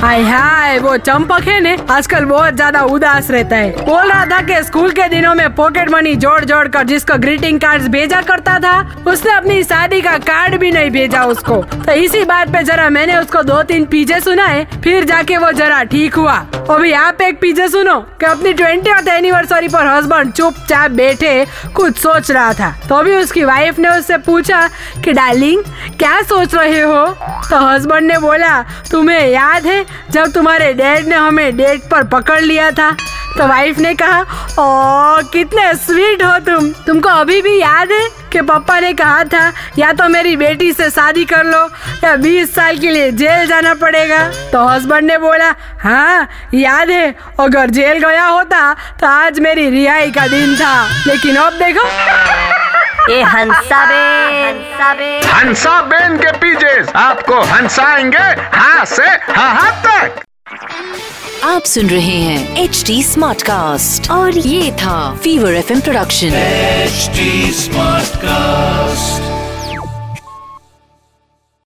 हाय हाय, वो चंपक है ने? आजकल बहुत ज़्यादा उदास रहता है। बोल रहा था कि स्कूल के दिनों में पॉकेट मनी जोड़ जोड़ कर जिसको ग्रीटिंग कार्ड्स भेजा करता था, उसने अपनी शादी का कार्ड भी नहीं भेजा उसको। तो इसी बात पे जरा मैंने उसको दो तीन पीजे सुनाए, फिर जाके वो जरा ठीक हुआ। अभी आप एक पीजे सुनो, कि अपनी ट्वेंटी एनिवर्सरी पर हस्बैंड चुपचाप बैठे कुछ सोच रहा था। तो अभी उसकी वाइफ ने उससे पूछा कि डार्लिंग क्या सोच रहे हो? तो हस्बैंड ने बोला, तुम्हें याद है जब तुम्हारे डैड ने हमें डेट पर पकड़ लिया था तो वाइफ ने कहा ओ कितने स्वीट हो तुम। तुमको अभी भी याद है कि पापा ने कहा था, या तो मेरी बेटी से शादी कर लो, या 20 साल के लिए जेल जाना पड़ेगा। तो हस्बैंड ने बोला हाँ याद है, अगर जेल गया होता तो आज मेरी रिहाई का दिन था। लेकिन अब देखो ये हंसा बेन हंसा बेन। के पीजे आपको हंसाएँगे हाँ से हाँ हाँ तक। आप सुन रहे हैं एच डी स्मार्ट कास्ट और ये था fever F M production H smart Smartcast.